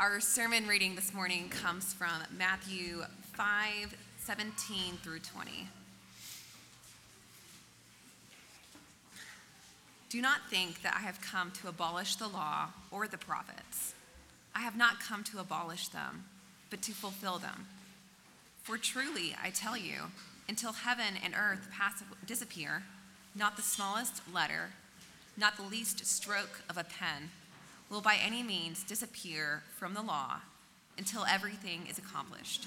Our sermon reading this morning comes from Matthew 5 17 through 20. Do not think that I have come to abolish the law or the prophets. I have not come to abolish them, but to fulfill them. For truly, I tell you, until heaven and earth pass, disappear, not the smallest letter, not the least stroke of a pen, will by any means disappear from the law until everything is accomplished.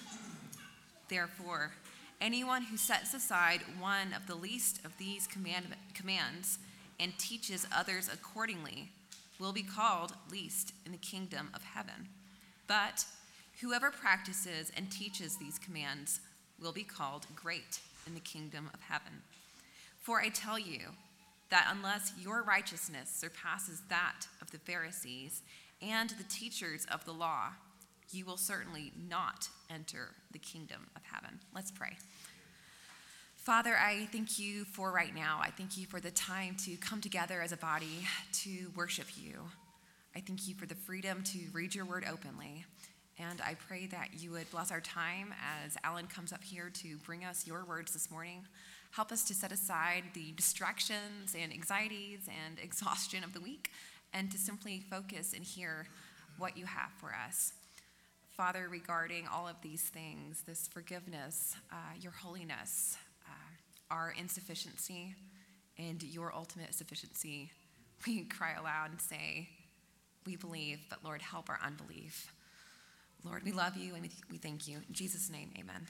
Therefore, anyone who sets aside one of the least of these command- commands and teaches others accordingly will be called least in the kingdom of heaven. But whoever practices and teaches these commands will be called great in the kingdom of heaven. For I tell you, that unless your righteousness surpasses that of the Pharisees and the teachers of the law, you will certainly not enter the kingdom of heaven. Let's pray. Father, I thank you for right now. I thank you for the time to come together as a body to worship you. I thank you for the freedom to read your word openly. And I pray that you would bless our time as Alan comes up here to bring us your words this morning. Help us to set aside the distractions and anxieties and exhaustion of the week and to simply focus and hear what you have for us. Father, regarding all of these things, this forgiveness, uh, your holiness, uh, our insufficiency, and your ultimate sufficiency, we cry aloud and say, We believe, but Lord, help our unbelief. Lord, we love you and we thank you. In Jesus' name, amen.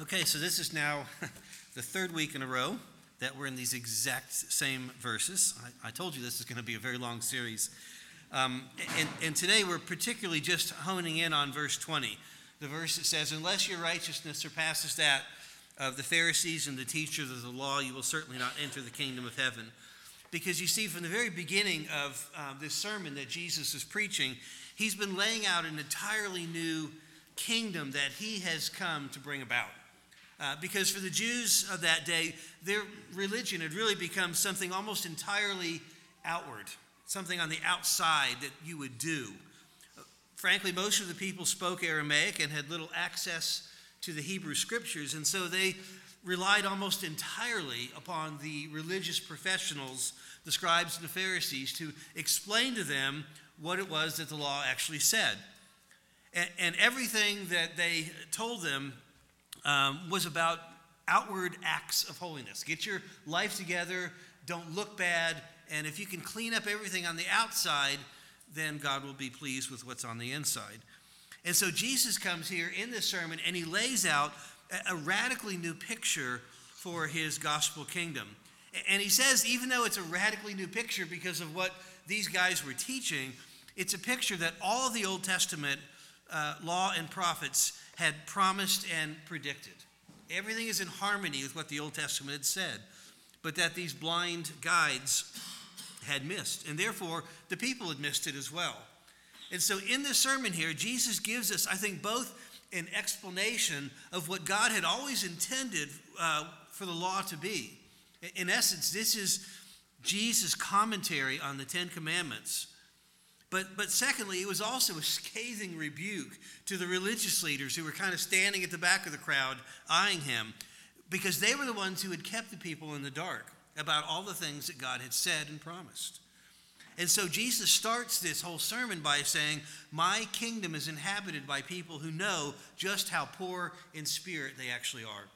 Okay, so this is now the third week in a row that we're in these exact same verses. I, I told you this is going to be a very long series. Um, and, and today we're particularly just honing in on verse 20. The verse that says, Unless your righteousness surpasses that of the Pharisees and the teachers of the law, you will certainly not enter the kingdom of heaven. Because you see, from the very beginning of uh, this sermon that Jesus is preaching, he's been laying out an entirely new kingdom that he has come to bring about. Uh, because for the Jews of that day, their religion had really become something almost entirely outward, something on the outside that you would do. Frankly, most of the people spoke Aramaic and had little access to the Hebrew scriptures, and so they relied almost entirely upon the religious professionals, the scribes and the Pharisees, to explain to them what it was that the law actually said. And, and everything that they told them um, was about outward acts of holiness. Get your life together, don't look bad, and if you can clean up everything on the outside, then God will be pleased with what's on the inside. And so Jesus comes here in this sermon and he lays out a radically new picture for his gospel kingdom. And he says, even though it's a radically new picture because of what these guys were teaching, it's a picture that all of the Old Testament uh, law and prophets had promised and predicted. Everything is in harmony with what the Old Testament had said, but that these blind guides had missed. And therefore, the people had missed it as well. And so, in this sermon here, Jesus gives us, I think, both an explanation of what God had always intended uh, for the law to be. In essence, this is Jesus' commentary on the Ten Commandments but, but secondly, it was also a scathing rebuke to the religious leaders who were kind of standing at the back of the crowd eyeing him because they were the ones who had kept the people in the dark about all the things that God had said and promised. And so Jesus starts this whole sermon by saying, My kingdom is inhabited by people who know just how poor in spirit they actually are.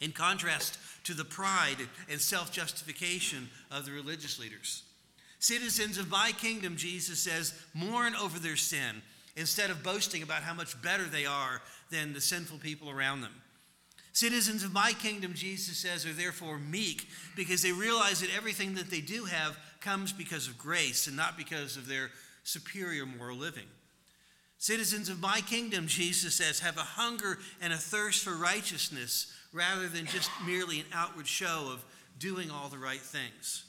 In contrast to the pride and self justification of the religious leaders. Citizens of my kingdom, Jesus says, mourn over their sin instead of boasting about how much better they are than the sinful people around them. Citizens of my kingdom, Jesus says, are therefore meek because they realize that everything that they do have comes because of grace and not because of their superior moral living. Citizens of my kingdom, Jesus says, have a hunger and a thirst for righteousness rather than just merely an outward show of doing all the right things.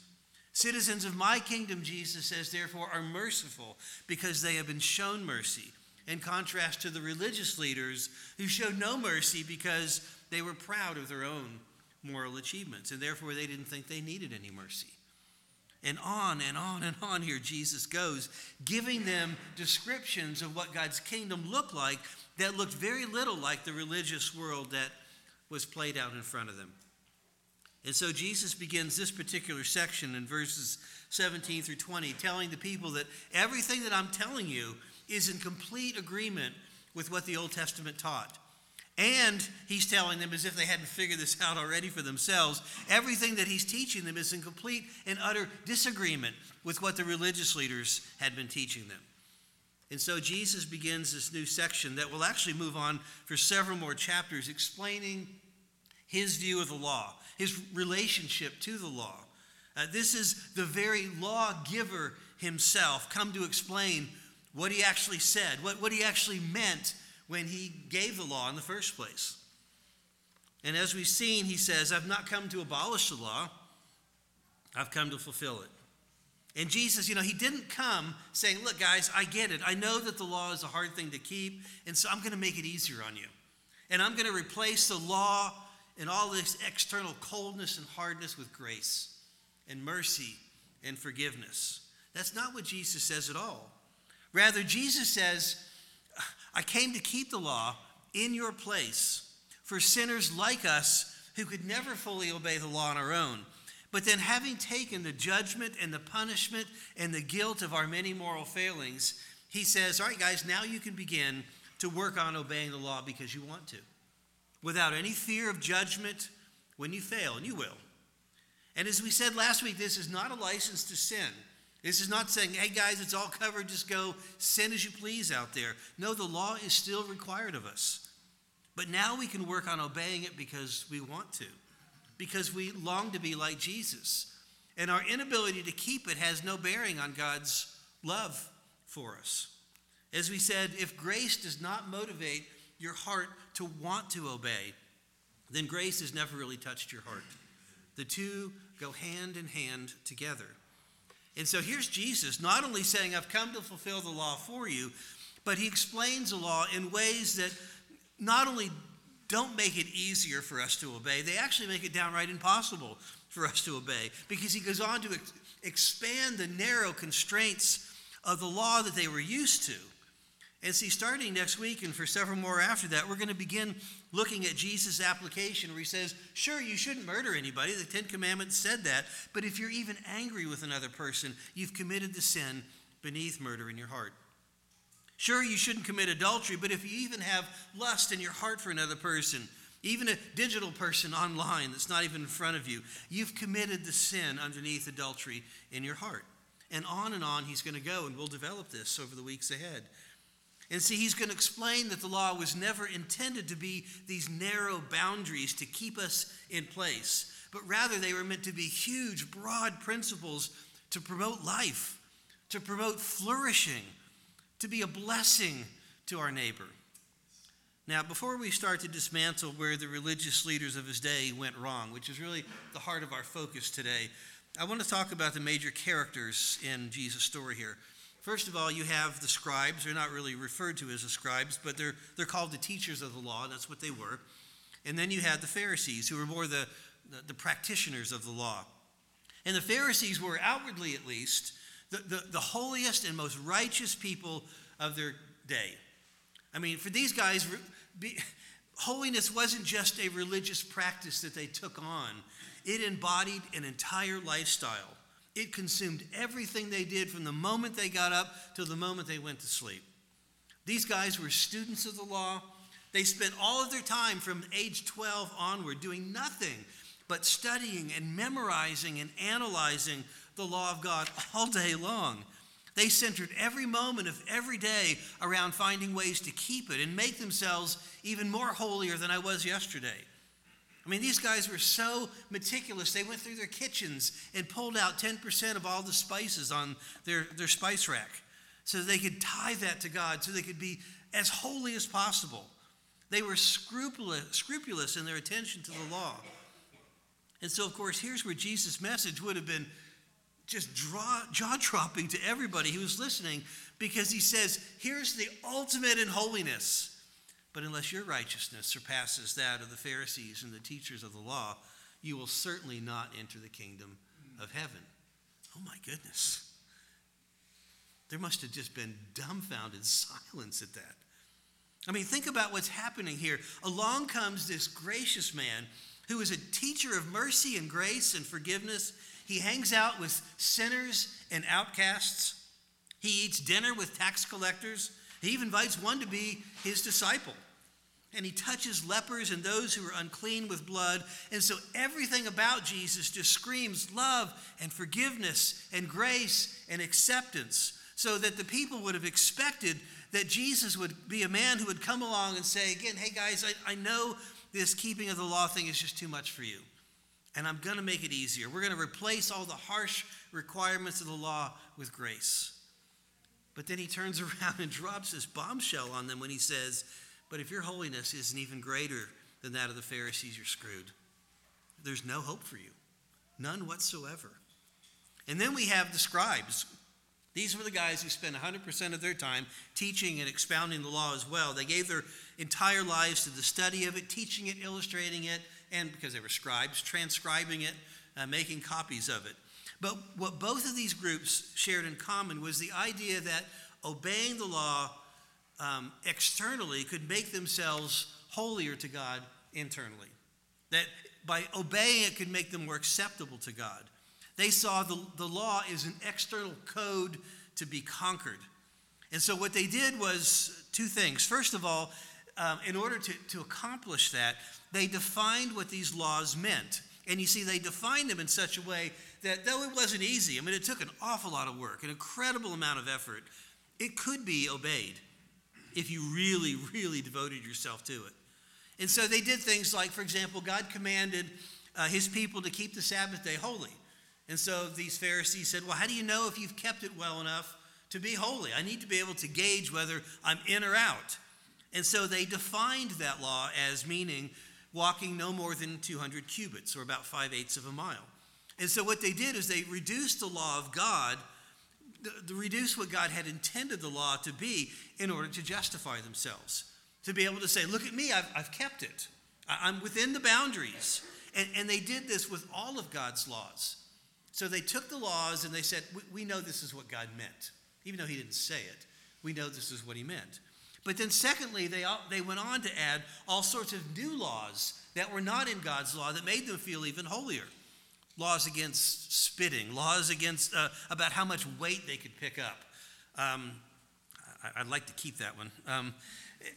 Citizens of my kingdom, Jesus says, therefore, are merciful because they have been shown mercy, in contrast to the religious leaders who showed no mercy because they were proud of their own moral achievements, and therefore they didn't think they needed any mercy. And on and on and on here Jesus goes, giving them descriptions of what God's kingdom looked like that looked very little like the religious world that was played out in front of them. And so Jesus begins this particular section in verses 17 through 20, telling the people that everything that I'm telling you is in complete agreement with what the Old Testament taught. And he's telling them, as if they hadn't figured this out already for themselves, everything that he's teaching them is in complete and utter disagreement with what the religious leaders had been teaching them. And so Jesus begins this new section that will actually move on for several more chapters, explaining his view of the law, his relationship to the law. Uh, this is the very lawgiver himself come to explain what he actually said, what, what he actually meant when he gave the law in the first place. And as we've seen, he says, I've not come to abolish the law, I've come to fulfill it. And Jesus, you know, he didn't come saying, Look, guys, I get it. I know that the law is a hard thing to keep, and so I'm going to make it easier on you. And I'm going to replace the law and all this external coldness and hardness with grace and mercy and forgiveness. That's not what Jesus says at all. Rather, Jesus says, I came to keep the law in your place for sinners like us who could never fully obey the law on our own. But then, having taken the judgment and the punishment and the guilt of our many moral failings, he says, All right, guys, now you can begin to work on obeying the law because you want to, without any fear of judgment when you fail, and you will. And as we said last week, this is not a license to sin. This is not saying, hey guys, it's all covered, just go sin as you please out there. No, the law is still required of us. But now we can work on obeying it because we want to, because we long to be like Jesus. And our inability to keep it has no bearing on God's love for us. As we said, if grace does not motivate your heart to want to obey, then grace has never really touched your heart. The two go hand in hand together. And so here's Jesus not only saying, I've come to fulfill the law for you, but he explains the law in ways that not only don't make it easier for us to obey, they actually make it downright impossible for us to obey because he goes on to ex- expand the narrow constraints of the law that they were used to. And see, starting next week and for several more after that, we're going to begin looking at Jesus' application where he says, Sure, you shouldn't murder anybody. The Ten Commandments said that. But if you're even angry with another person, you've committed the sin beneath murder in your heart. Sure, you shouldn't commit adultery, but if you even have lust in your heart for another person, even a digital person online that's not even in front of you, you've committed the sin underneath adultery in your heart. And on and on he's going to go, and we'll develop this over the weeks ahead. And see, he's going to explain that the law was never intended to be these narrow boundaries to keep us in place, but rather they were meant to be huge, broad principles to promote life, to promote flourishing, to be a blessing to our neighbor. Now, before we start to dismantle where the religious leaders of his day went wrong, which is really the heart of our focus today, I want to talk about the major characters in Jesus' story here. First of all, you have the scribes. They're not really referred to as the scribes, but they're, they're called the teachers of the law. That's what they were. And then you had the Pharisees, who were more the, the, the practitioners of the law. And the Pharisees were, outwardly at least, the, the, the holiest and most righteous people of their day. I mean, for these guys, be, holiness wasn't just a religious practice that they took on, it embodied an entire lifestyle. It consumed everything they did from the moment they got up to the moment they went to sleep. These guys were students of the law. They spent all of their time from age 12 onward doing nothing but studying and memorizing and analyzing the law of God all day long. They centered every moment of every day around finding ways to keep it and make themselves even more holier than I was yesterday. I mean, these guys were so meticulous. They went through their kitchens and pulled out 10% of all the spices on their, their spice rack so they could tie that to God, so they could be as holy as possible. They were scrupulous, scrupulous in their attention to the law. And so, of course, here's where Jesus' message would have been just jaw dropping to everybody who was listening because he says, Here's the ultimate in holiness. But unless your righteousness surpasses that of the Pharisees and the teachers of the law, you will certainly not enter the kingdom of heaven. Oh my goodness. There must have just been dumbfounded silence at that. I mean, think about what's happening here. Along comes this gracious man who is a teacher of mercy and grace and forgiveness. He hangs out with sinners and outcasts. He eats dinner with tax collectors. He even invites one to be his disciple. And he touches lepers and those who are unclean with blood. And so everything about Jesus just screams love and forgiveness and grace and acceptance. So that the people would have expected that Jesus would be a man who would come along and say, again, hey guys, I, I know this keeping of the law thing is just too much for you. And I'm going to make it easier. We're going to replace all the harsh requirements of the law with grace. But then he turns around and drops this bombshell on them when he says, But if your holiness isn't even greater than that of the Pharisees, you're screwed. There's no hope for you, none whatsoever. And then we have the scribes. These were the guys who spent 100% of their time teaching and expounding the law as well. They gave their entire lives to the study of it, teaching it, illustrating it, and because they were scribes, transcribing it, uh, making copies of it. But what both of these groups shared in common was the idea that obeying the law um, externally could make themselves holier to God internally. That by obeying it could make them more acceptable to God. They saw the, the law as an external code to be conquered. And so what they did was two things. First of all, um, in order to, to accomplish that, they defined what these laws meant. And you see, they defined them in such a way that though it wasn't easy, I mean, it took an awful lot of work, an incredible amount of effort, it could be obeyed if you really, really devoted yourself to it. And so they did things like, for example, God commanded uh, his people to keep the Sabbath day holy. And so these Pharisees said, Well, how do you know if you've kept it well enough to be holy? I need to be able to gauge whether I'm in or out. And so they defined that law as meaning walking no more than 200 cubits, or about five eighths of a mile. And so what they did is they reduced the law of God, to reduce what God had intended the law to be in order to justify themselves. To be able to say, look at me, I've, I've kept it. I'm within the boundaries. And, and they did this with all of God's laws. So they took the laws and they said, we, we know this is what God meant. Even though he didn't say it, we know this is what he meant. But then, secondly, they, they went on to add all sorts of new laws that were not in God's law that made them feel even holier. Laws against spitting, laws against uh, about how much weight they could pick up. Um, I, would like to keep that one. Um,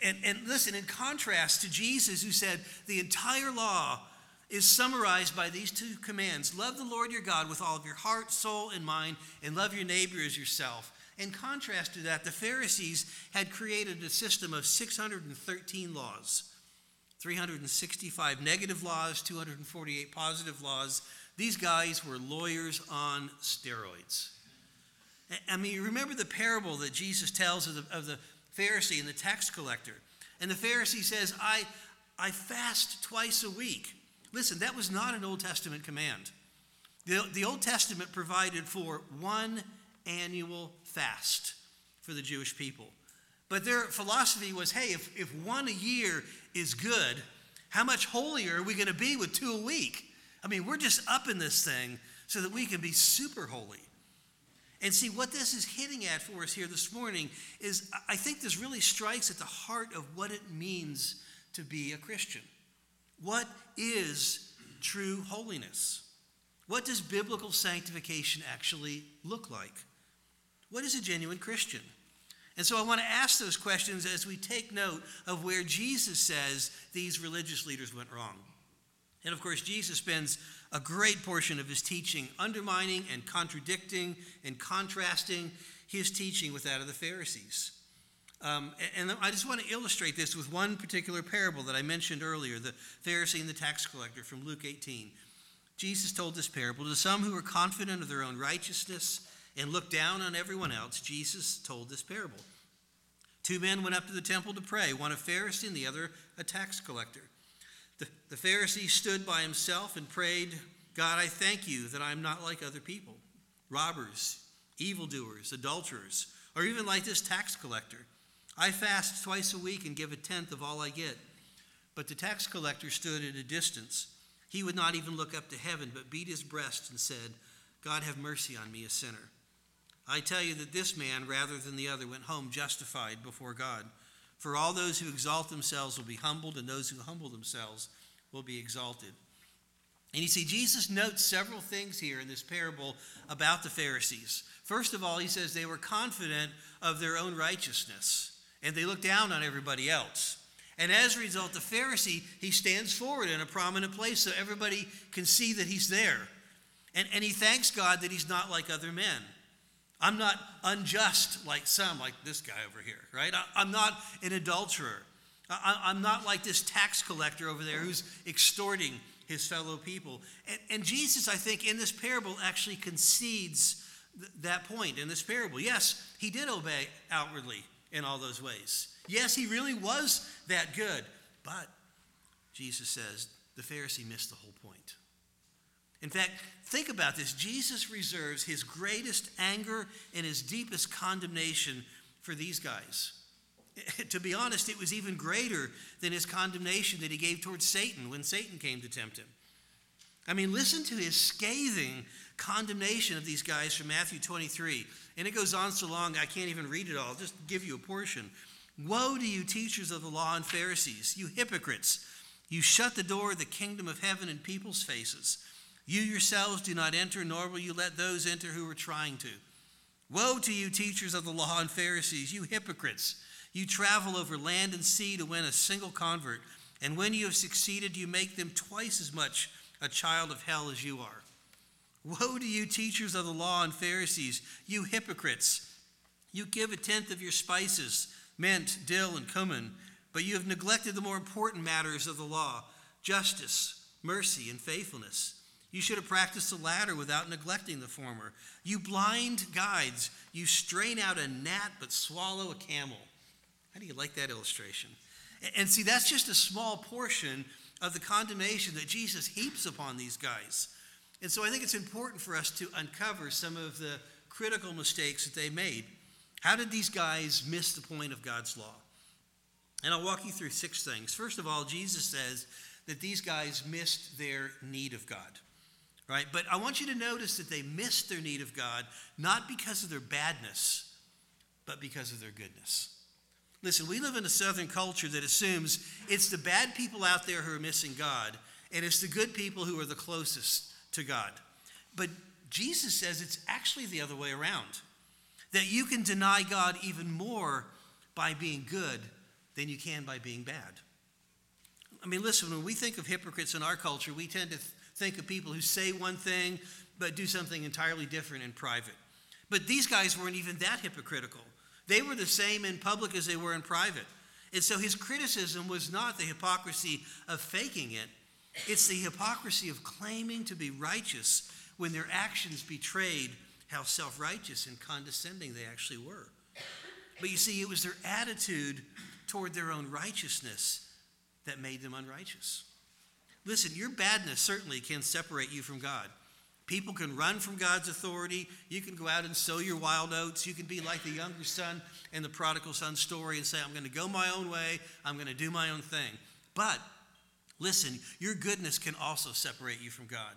and, and listen, in contrast to Jesus, who said the entire law is summarized by these two commands love the Lord your God with all of your heart, soul, and mind, and love your neighbor as yourself. In contrast to that, the Pharisees had created a system of 613 laws 365 negative laws, 248 positive laws. These guys were lawyers on steroids. I mean, you remember the parable that Jesus tells of the, of the Pharisee and the tax collector. And the Pharisee says, I, I fast twice a week. Listen, that was not an Old Testament command. The, the Old Testament provided for one annual fast for the Jewish people. But their philosophy was hey, if, if one a year is good, how much holier are we going to be with two a week? I mean, we're just up in this thing so that we can be super holy. And see, what this is hitting at for us here this morning is I think this really strikes at the heart of what it means to be a Christian. What is true holiness? What does biblical sanctification actually look like? What is a genuine Christian? And so I want to ask those questions as we take note of where Jesus says these religious leaders went wrong. And of course, Jesus spends a great portion of his teaching undermining and contradicting and contrasting his teaching with that of the Pharisees. Um, and I just want to illustrate this with one particular parable that I mentioned earlier the Pharisee and the tax collector from Luke 18. Jesus told this parable to some who were confident of their own righteousness and looked down on everyone else. Jesus told this parable. Two men went up to the temple to pray, one a Pharisee and the other a tax collector. The, the Pharisee stood by himself and prayed, God, I thank you that I am not like other people, robbers, evildoers, adulterers, or even like this tax collector. I fast twice a week and give a tenth of all I get. But the tax collector stood at a distance, He would not even look up to heaven, but beat his breast and said, God have mercy on me, a sinner. I tell you that this man, rather than the other, went home justified before God. For all those who exalt themselves will be humbled, and those who humble themselves will be exalted. And you see, Jesus notes several things here in this parable about the Pharisees. First of all, he says they were confident of their own righteousness, and they looked down on everybody else. And as a result, the Pharisee, he stands forward in a prominent place so everybody can see that he's there. And, and he thanks God that he's not like other men. I'm not unjust like some, like this guy over here, right? I, am not an adulterer. I, I'm not like this tax collector over there who's extorting his fellow people. And, and Jesus, I think, in this parable actually concedes th- that point in this parable. Yes, he did obey outwardly in all those ways. Yes, he really was that good. But Jesus says the Pharisee missed the whole point. In fact, think about this Jesus reserves his greatest anger and his deepest condemnation for these guys. To be honest, it was even greater than his condemnation that he gave towards Satan when Satan came to tempt him. I mean, listen to his scathing condemnation of these guys from Matthew 23. And it goes on so long, I can't even read it all. I'll just give you a portion. Woe to you, teachers of the law and Pharisees, you hypocrites! You shut the door of the kingdom of heaven in people's faces. You yourselves do not enter, nor will you let those enter who are trying to. Woe to you, teachers of the law and Pharisees, you hypocrites! You travel over land and sea to win a single convert, and when you have succeeded, you make them twice as much a child of hell as you are. Woe to you, teachers of the law and Pharisees, you hypocrites! You give a tenth of your spices mint, dill, and cumin, but you have neglected the more important matters of the law justice, mercy, and faithfulness. You should have practiced the latter without neglecting the former. You blind guides, you strain out a gnat but swallow a camel. How do you like that illustration? And see, that's just a small portion of the condemnation that Jesus heaps upon these guys. And so I think it's important for us to uncover some of the critical mistakes that they made. How did these guys miss the point of God's law? And I'll walk you through six things. First of all, Jesus says that these guys missed their need of God. Right? But I want you to notice that they missed their need of God not because of their badness, but because of their goodness. Listen, we live in a southern culture that assumes it's the bad people out there who are missing God, and it's the good people who are the closest to God. But Jesus says it's actually the other way around that you can deny God even more by being good than you can by being bad. I mean, listen, when we think of hypocrites in our culture, we tend to think of people who say one thing but do something entirely different in private. But these guys weren't even that hypocritical. They were the same in public as they were in private. And so his criticism was not the hypocrisy of faking it, it's the hypocrisy of claiming to be righteous when their actions betrayed how self righteous and condescending they actually were. But you see, it was their attitude toward their own righteousness that made them unrighteous. Listen, your badness certainly can separate you from God. People can run from God's authority. You can go out and sow your wild oats. You can be like the younger son in the prodigal son story and say, I'm going to go my own way. I'm going to do my own thing. But listen, your goodness can also separate you from God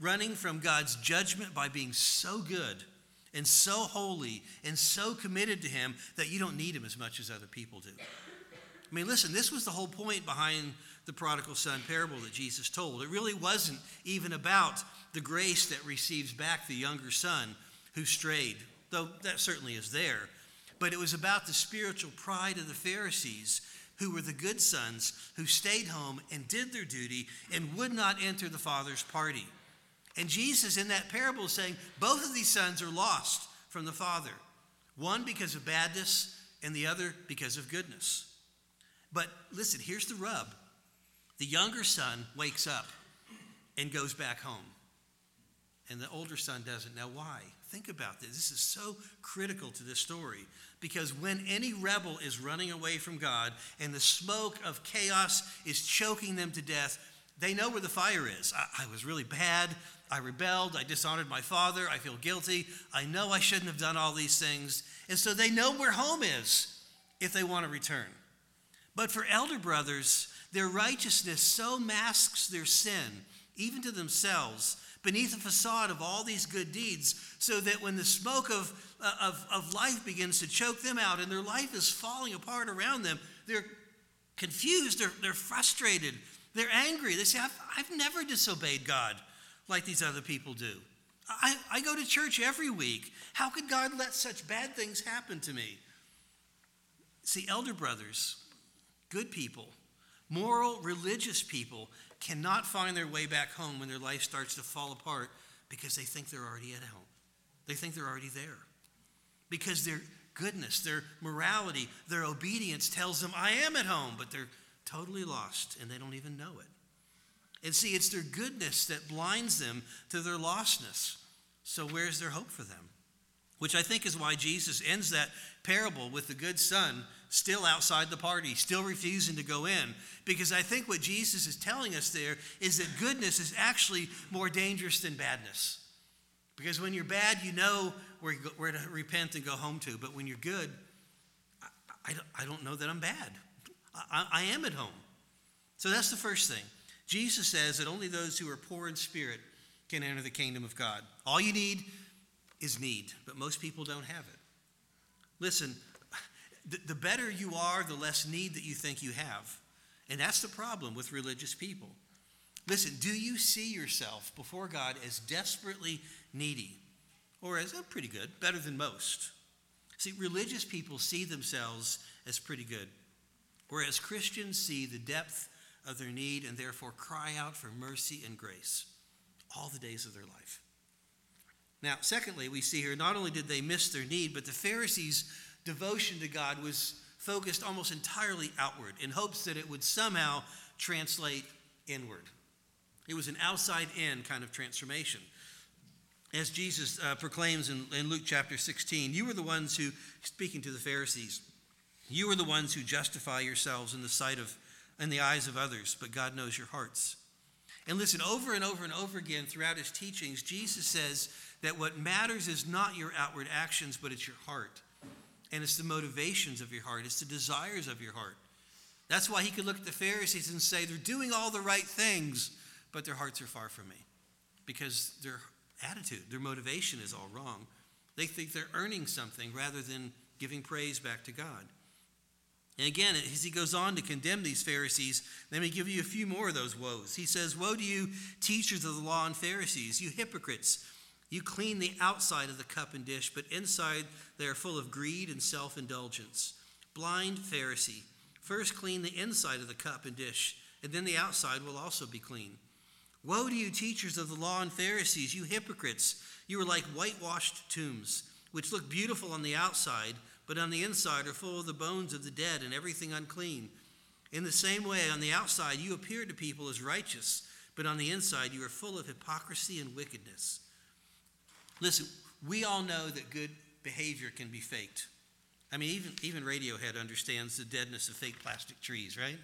running from God's judgment by being so good and so holy and so committed to Him that you don't need Him as much as other people do. I mean, listen, this was the whole point behind the prodigal son parable that Jesus told. It really wasn't even about the grace that receives back the younger son who strayed, though that certainly is there. But it was about the spiritual pride of the Pharisees who were the good sons who stayed home and did their duty and would not enter the Father's party. And Jesus, in that parable, is saying both of these sons are lost from the Father one because of badness, and the other because of goodness. But listen, here's the rub the younger son wakes up and goes back home, and the older son doesn't. Now, why? Think about this. This is so critical to this story because when any rebel is running away from God and the smoke of chaos is choking them to death, they know where the fire is. I, I was really bad. I rebelled. I dishonored my father. I feel guilty. I know I shouldn't have done all these things. And so they know where home is if they want to return. But for elder brothers, Their righteousness so masks their sin, even to themselves, beneath a facade of all these good deeds, so that when the smoke of, uh, of, of life begins to choke them out and their life is falling apart around them, they're confused, they're, they're frustrated, they're angry. They say, I've, I've never disobeyed God like these other people do. I, I go to church every week. How could God let such bad things happen to me? See, elder brothers, good people, moral, religious people cannot find their way back home when their life starts to fall apart because they think they're already at home. They think they're already there. Because their goodness, their morality, their obedience tells them, I am at home, but they're totally lost and they don't even know it. And see, it's their goodness that blinds them to their lostness. So, where's their hope for them? Which I think is why Jesus ends that parable with the good son still outside the party, still refusing to go in. Because I think what Jesus is telling us there is that goodness is actually more dangerous than badness. Because when you're bad, you know where, where to repent and go home to. But when you're good, I, I, don't, know that I'm bad. I, I am at home. So that's the first thing. Jesus says that only those who are poor in spirit can enter the kingdom of God. All you need is need, but most people don't have it. Listen, the, the better you are, the less need that you think you have. And that's the problem with religious people. Listen, do you see yourself before God as desperately needy or as oh, pretty good, better than most? See, religious people see themselves as pretty good, whereas Christians see the depth of their need and therefore cry out for mercy and grace all the days of their life. Now, secondly, we see here not only did they miss their need, but the Pharisees' devotion to God was focused almost entirely outward in hopes that it would somehow translate inward. It was an outside in kind of transformation. As Jesus uh, proclaims in, in Luke chapter 16, you are the ones who, speaking to the Pharisees, you are the ones who justify yourselves in the sight of, in the eyes of others, but God knows your hearts. And listen, over and over and over again throughout his teachings, Jesus says that what matters is not your outward actions, but it's your heart. And it's the motivations of your heart, it's the desires of your heart. That's why he could look at the Pharisees and say, they're doing all the right things, but their hearts are far from me. Because their attitude, their motivation is all wrong. They think they're earning something rather than giving praise back to God. And again, as he goes on to condemn these Pharisees, let me give you a few more of those woes. He says, Woe to you, teachers of the law and Pharisees, you hypocrites! You clean the outside of the cup and dish, but inside they are full of greed and self indulgence. Blind Pharisee, first clean the inside of the cup and dish, and then the outside will also be clean. Woe to you, teachers of the law and Pharisees, you hypocrites! You are like whitewashed tombs, which look beautiful on the outside, but on the inside are full of the bones of the dead and everything unclean. In the same way, on the outside you appear to people as righteous, but on the inside you are full of hypocrisy and wickedness. Listen, we all know that good behavior can be faked. I mean, even, even Radiohead understands the deadness of fake plastic trees, right?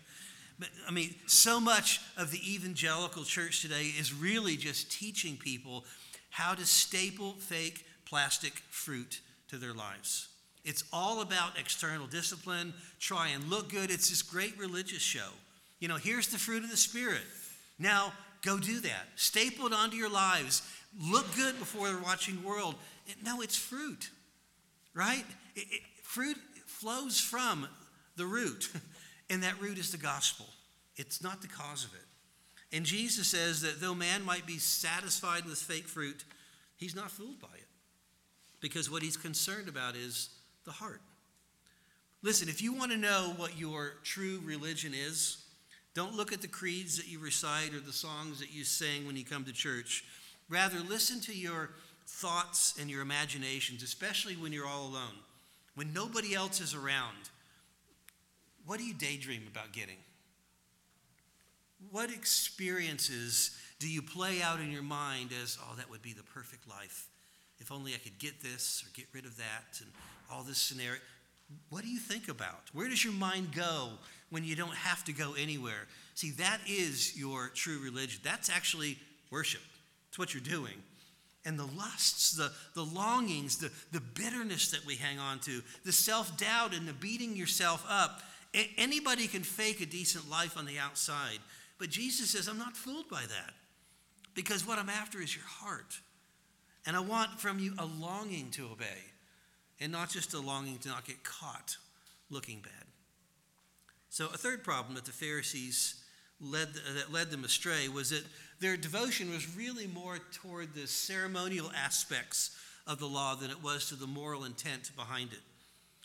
But I mean, so much of the evangelical church today is really just teaching people how to staple fake plastic fruit to their lives. It's all about external discipline, try and look good. It's this great religious show. You know, here's the fruit of the Spirit. Now, go do that. Staple it onto your lives look good before the watching world. No, it's fruit, right? It, it, fruit flows from the root, and that root is the gospel. It's not the cause of it. And Jesus says that though man might be satisfied with fake fruit, he's not fooled by it. Because what he's concerned about is the heart. Listen, if you want to know what your true religion is, don't look at the creeds that you recite or the songs that you sing when you come to church. Rather, listen to your thoughts and your imaginations, especially when you're all alone. When nobody else is around, what do you daydream about getting? What experiences do you play out in your mind as, oh, that would be the perfect life? If only I could get this or get rid of that and all this scenario. What do you think about? Where does your mind go when you don't have to go anywhere? See, that is your true religion. That's actually worship. It's what you're doing. And the lusts, the, the longings, the, the bitterness that we hang on to, the self doubt and the beating yourself up, A- anybody can fake a decent life on the outside, but Jesus says, I'm not fooled by that. Because what I'm after is your heart. And I want from you a longing to obey, and not just a longing to not get caught looking bad. So, a third problem that the Pharisees led, that led them astray was that their devotion was really more toward the ceremonial aspects of the law than it was to the moral intent behind it.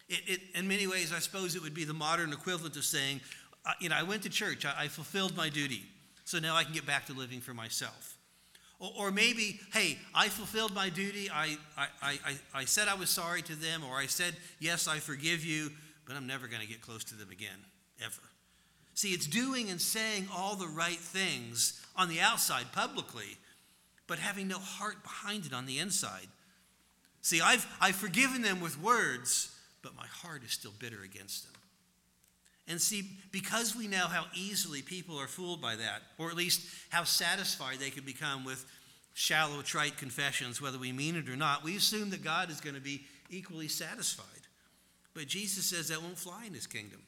It, it, in many ways, I suppose it would be the modern equivalent of saying, uh, you know, I went to church, I, I, fulfilled my duty, so now I can get back to living for myself. Or, or maybe, hey, I fulfilled my duty, I, I, I, I said I was sorry to them, or I said, yes, I forgive you, but I'm never going to get close to them again, ever. See, it's doing and saying all the right things on the outside publicly, but having no heart behind it on the inside. See, I've, I've forgiven them with words, but my heart is still bitter against them. And see, because we know how easily people are fooled by that, or at least how satisfied they can become with shallow, trite confessions, whether we mean it or not, we assume that God is going to be equally satisfied. But Jesus says that won't fly in his kingdom.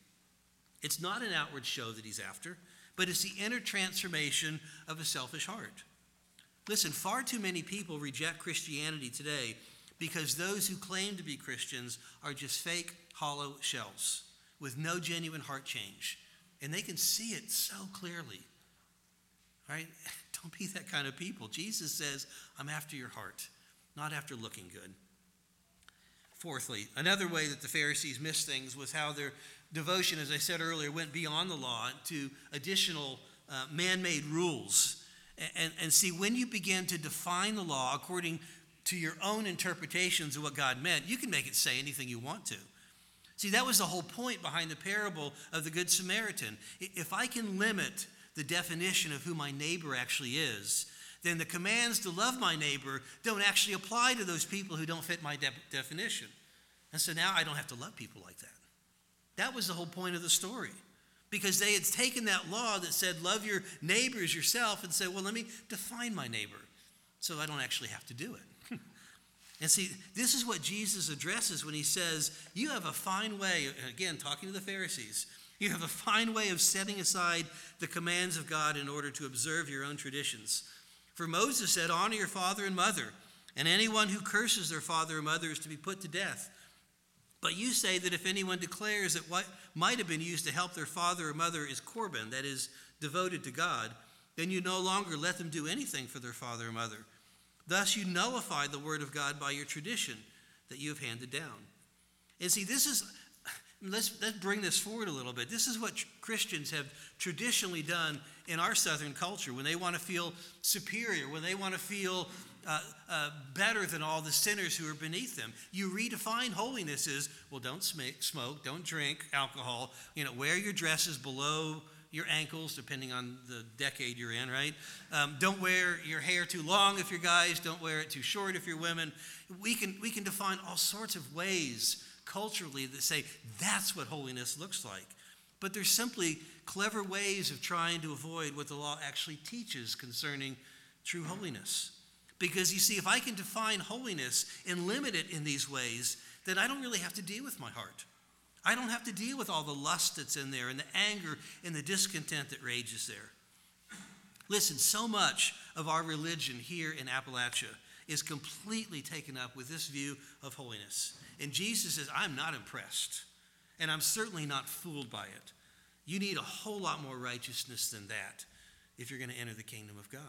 It's not an outward show that he's after, but it's the inner transformation of a selfish heart. Listen, far too many people reject Christianity today because those who claim to be Christians are just fake, hollow shells with no genuine heart change. And they can see it so clearly. Right? Don't be that kind of people. Jesus says, I'm after your heart, not after looking good. Fourthly, another way that the Pharisees missed things was how their devotion, as I said earlier, went beyond the law to additional uh, man made rules. And, and, see, when you begin to define the law according to your own interpretations of what God meant, you can make it say anything you want to. See, that was the whole point behind the parable of the Good Samaritan. If I can limit the definition of who my neighbor actually is, then the commands to love my neighbor don't actually apply to those people who don't fit my de- definition. And so now I don't have to love people like that. That was the whole point of the story. Because they had taken that law that said, love your neighbors yourself, and said, well, let me define my neighbor so I don't actually have to do it. and see, this is what Jesus addresses when he says, You have a fine way, again, talking to the Pharisees, you have a fine way of setting aside the commands of God in order to observe your own traditions. For Moses said, Honor your father and mother, and anyone who curses their father or mother is to be put to death. But you say that if anyone declares that what might have been used to help their father or mother is Corban, that is, devoted to God, then you no longer let them do anything for their father or mother. Thus, you nullify the word of God by your tradition that you have handed down. And see, this is, let's, let's bring this forward a little bit. This is what Christians have traditionally done in our Southern culture when they want to feel superior, when they want to feel uh, uh, better than all the sinners who are beneath them. You redefine holiness as well, don't smoke, don't drink alcohol, you know, wear your dresses below your ankles, depending on the decade you're in, right? Um, don't wear your hair too long if you're guys, don't wear it too short if you're women. We can, we can define all sorts of ways culturally that say that's what holiness looks like. But there's simply clever ways of trying to avoid what the law actually teaches concerning true holiness. Because you see, if I can define holiness and limit it in these ways, then I don't really have to deal with my heart. I don't have to deal with all the lust that's in there and the anger and the discontent that rages there. Listen, so much of our religion here in Appalachia is completely taken up with this view of holiness. And Jesus says, I'm not impressed, and I'm certainly not fooled by it. You need a whole lot more righteousness than that if you're going to enter the kingdom of God.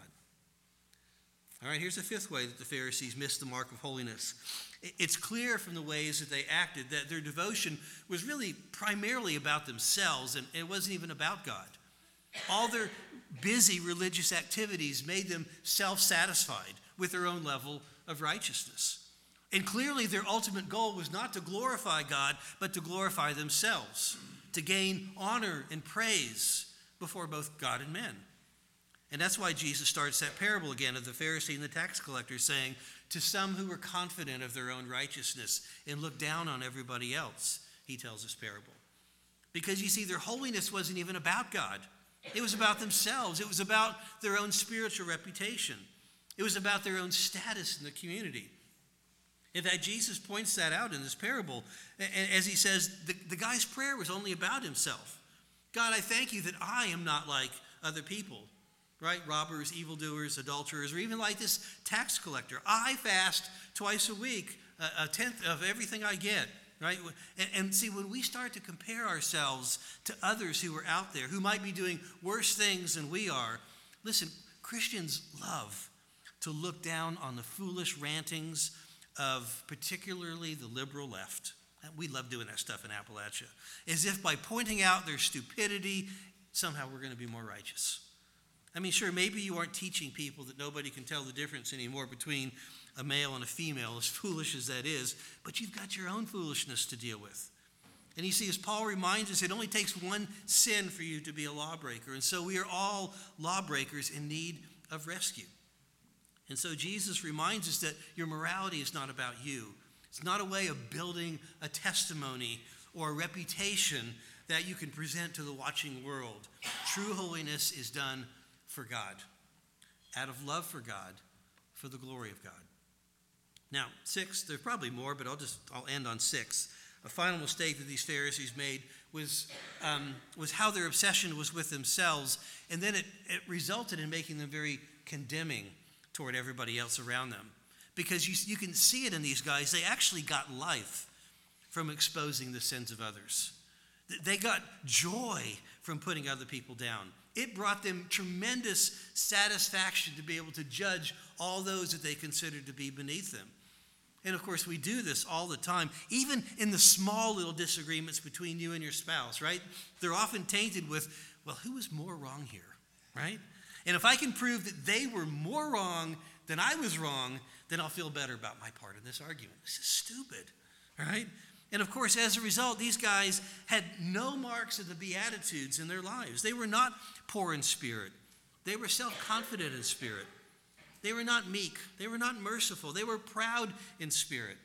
All right, here's the fifth way that the Pharisees missed the mark of holiness. It's clear from the ways that they acted that their devotion was really primarily about themselves and it wasn't even about God. All their busy religious activities made them self satisfied with their own level of righteousness. And clearly, their ultimate goal was not to glorify God, but to glorify themselves, to gain honor and praise before both God and men. And that's why Jesus starts that parable again of the Pharisee and the tax collector, saying, To some who were confident of their own righteousness and looked down on everybody else, he tells this parable. Because you see, their holiness wasn't even about God, it was about themselves, it was about their own spiritual reputation, it was about their own status in the community. In fact, Jesus points that out in this parable as he says the, the guy's prayer was only about himself. God, I thank you that I am not like other people, right? Robbers, evildoers, adulterers, or even like this tax collector. I fast twice a week, a, tenth of everything I get, right? And, and see, when we start to compare ourselves to others who are out there who might be doing worse things than we are, listen, Christians love to look down on the foolish rantings of particularly the liberal left. We love doing that stuff in Appalachia. As if by pointing out their stupidity, somehow we're going to be more righteous. I mean, sure, maybe you aren't teaching people that nobody can tell the difference anymore between a male and a female, as foolish as that is, but you've got your own foolishness to deal with. And you see, as Paul reminds us, it only takes one sin for you to be a lawbreaker. And so we are all lawbreakers in need of rescue. And so Jesus reminds us that your morality is not about you. It's not a way of building a testimony or a reputation that you can present to the watching world. True holiness is done for God, out of love for God, for the glory of God. Now, six, there's probably more, but I'll just I'll end on six. A final mistake that these Pharisees made was, um, was how their obsession was with themselves, and then it, it resulted in making them very condemning toward everybody else around them. Because you, you can see it in these guys, they actually got life from exposing the sins of others. They got joy from putting other people down. It brought them tremendous satisfaction to be able to judge all those that they considered to be beneath them. And of course, we do this all the time, even in the small little disagreements between you and your spouse, right? They're often tainted with, well, who was more wrong here, right? And if I can prove that they were more wrong than I was wrong, then I'll feel better about my part in this argument. This is stupid, right? And of course, as a result, these guys had no marks of the Beatitudes in their lives. They were not poor in spirit, they were self confident in spirit. They were not meek, they were not merciful, they were proud in spirit.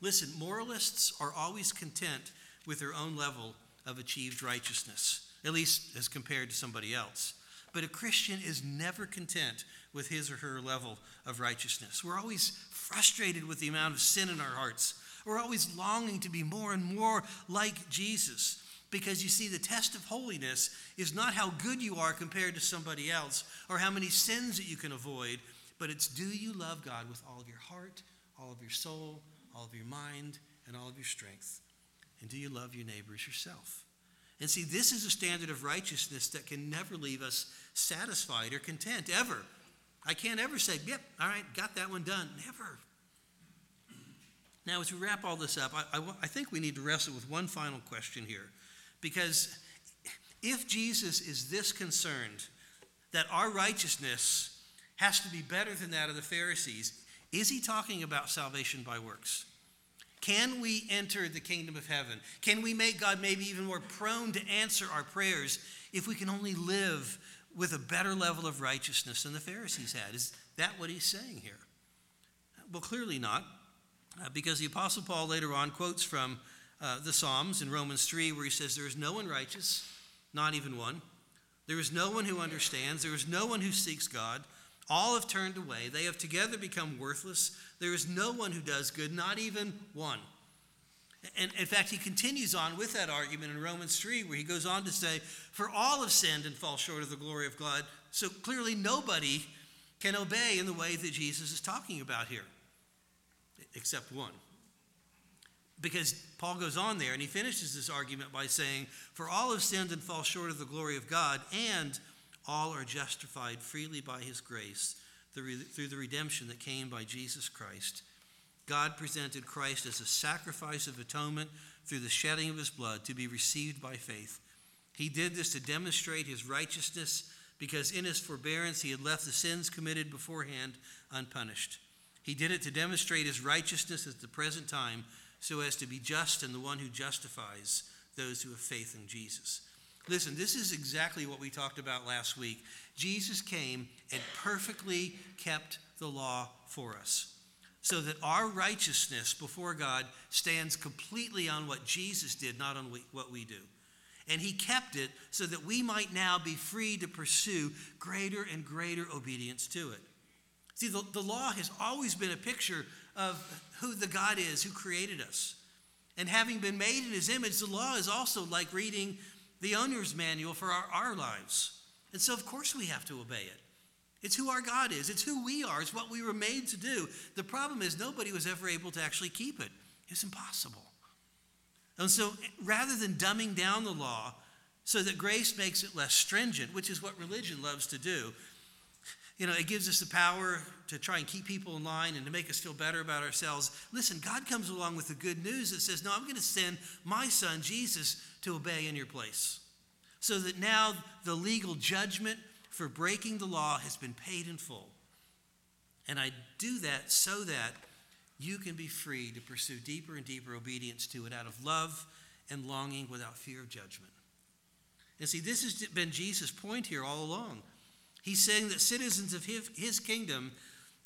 Listen, moralists are always content with their own level of achieved righteousness, at least as compared to somebody else. But a Christian is never content with his or her level of righteousness. We're always frustrated with the amount of sin in our hearts. We're always longing to be more and more like Jesus. Because you see, the test of holiness is not how good you are compared to somebody else or how many sins that you can avoid, but it's do you love God with all of your heart, all of your soul, all of your mind, and all of your strength? And do you love your neighbors yourself? And see, this is a standard of righteousness that can never leave us satisfied or content, ever. I can't ever say, yep, all right, got that one done. Never. Now, as we wrap all this up, I, I, I think we need to wrestle with one final question here. Because if Jesus is this concerned that our righteousness has to be better than that of the Pharisees, is he talking about salvation by works? Can we enter the kingdom of heaven? Can we make God maybe even more prone to answer our prayers if we can only live with a better level of righteousness than the Pharisees had? Is that what he's saying here? Well, clearly not, uh, because the Apostle Paul later on quotes from uh, the Psalms in Romans 3, where he says, There is no one righteous, not even one. There is no one who understands. There is no one who seeks God. All have turned away. They have together become worthless. There is no one who does good, not even one. And in fact, he continues on with that argument in Romans 3, where he goes on to say, For all have sinned and fall short of the glory of God. So clearly, nobody can obey in the way that Jesus is talking about here, except one. Because Paul goes on there and he finishes this argument by saying, For all have sinned and fall short of the glory of God, and all are justified freely by his grace through the redemption that came by Jesus Christ. God presented Christ as a sacrifice of atonement through the shedding of his blood to be received by faith. He did this to demonstrate his righteousness because in his forbearance he had left the sins committed beforehand unpunished. He did it to demonstrate his righteousness at the present time so as to be just and the one who justifies those who have faith in Jesus. Listen, this is exactly what we talked about last week. Jesus came and perfectly kept the law for us so that our righteousness before God stands completely on what Jesus did, not on what we do. And he kept it so that we might now be free to pursue greater and greater obedience to it. See, the, the law has always been a picture of who the God is who created us. And having been made in his image, the law is also like reading the owner's manual for our, our lives. And so, of course, we have to obey it. It's who our God is, it's who we are, it's what we were made to do. The problem is, nobody was ever able to actually keep it. It's impossible. And so, rather than dumbing down the law so that grace makes it less stringent, which is what religion loves to do, you know, it gives us the power to try and keep people in line and to make us feel better about ourselves. Listen, God comes along with the good news that says, No, I'm going to send my son, Jesus, to obey in your place. So that now the legal judgment for breaking the law has been paid in full. And I do that so that you can be free to pursue deeper and deeper obedience to it out of love and longing without fear of judgment. And see, this has been Jesus' point here all along. He's saying that citizens of his, his kingdom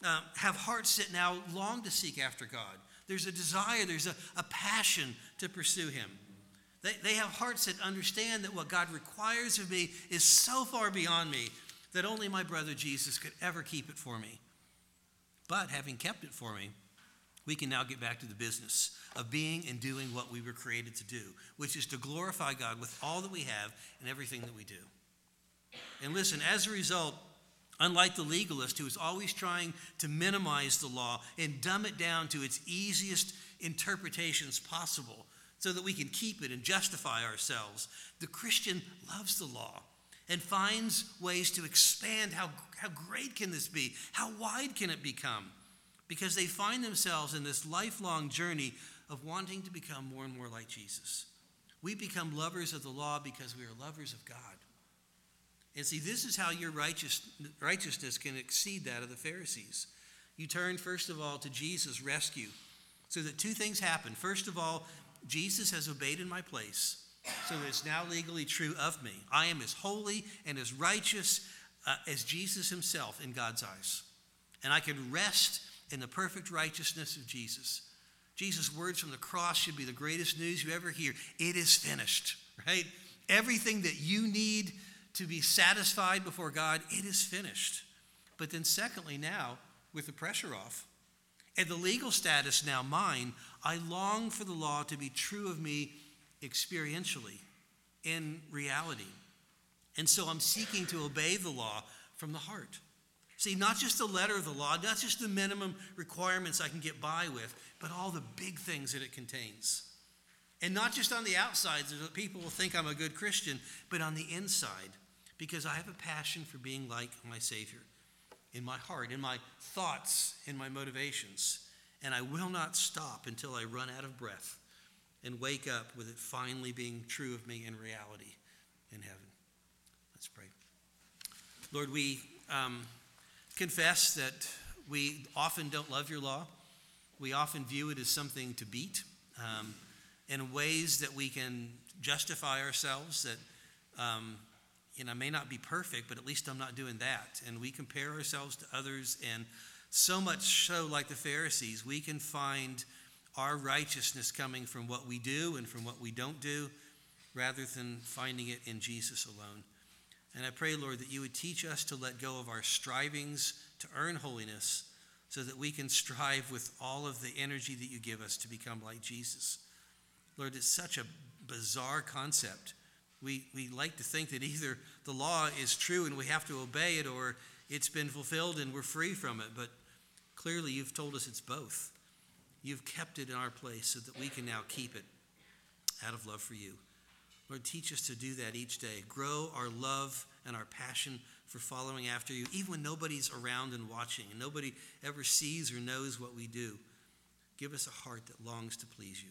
uh, have hearts that now long to seek after God. There's a desire, there's a, a passion to pursue Him. They, they have hearts that understand that what God requires of me is so far beyond me that only my brother Jesus could ever keep it for me. But having kept it for me, we can now get back to the business of being and doing what we were created to do, which is to glorify God with all that we have and everything that we do. And listen, as a result, unlike the legalist who is always trying to minimize the law and dumb it down to its easiest interpretations possible so that we can keep it and justify ourselves, the Christian loves the law and finds ways to expand how, how great can this be? How wide can it become? Because they find themselves in this lifelong journey of wanting to become more and more like Jesus. We become lovers of the law because we are lovers of God. And see, this is how your righteous, righteousness can exceed that of the Pharisees. You turn, first of all, to Jesus' rescue. So that two things happen. First of all, Jesus has obeyed in my place, so it's now legally true of me. I am as holy and as righteous uh, as Jesus himself in God's eyes. And I can rest in the perfect righteousness of Jesus. Jesus' words from the cross should be the greatest news you ever hear. It is finished, right? Everything that you need to be satisfied before God, it is finished. But then, secondly, now, with the pressure off, and the legal status now mine, I long for the law to be true of me experientially, in reality. And so I'm seeking to obey the law from the heart. See, not just the letter of the law, not just the minimum requirements I can get by with, but all the big things that it contains. And not just on the outside, so that people will think I'm a good Christian, but on the inside, because I have a passion for being like my Savior in my heart, in my thoughts, in my motivations. And I will not stop until I run out of breath and wake up with it finally being true of me in reality in heaven. Let's pray. Lord, we um, confess that we often don't love your law. We often view it as something to beat um, in ways that we can justify ourselves, that um, you know, may not be perfect, but at least I'm not doing that. And we compare ourselves to others, and so much so, like the Pharisees, we can find our righteousness coming from what we do and from what we don't do, rather than finding it in Jesus alone. And I pray, Lord, that you would teach us to let go of our strivings to earn holiness so that we can strive with all of the energy that you give us to become like Jesus. Lord, it's such a bizarre concept we, we like to think that either the law is true and we have to obey it or it's been fulfilled and we're free from it. But clearly, you've told us it's both. You've kept it in our place so that we can now keep it out of love for you. Lord, teach us to do that each day. Grow our love and our passion for following after you, even when nobody's around and watching and nobody ever sees or knows what we do. Give us a heart that longs to please you.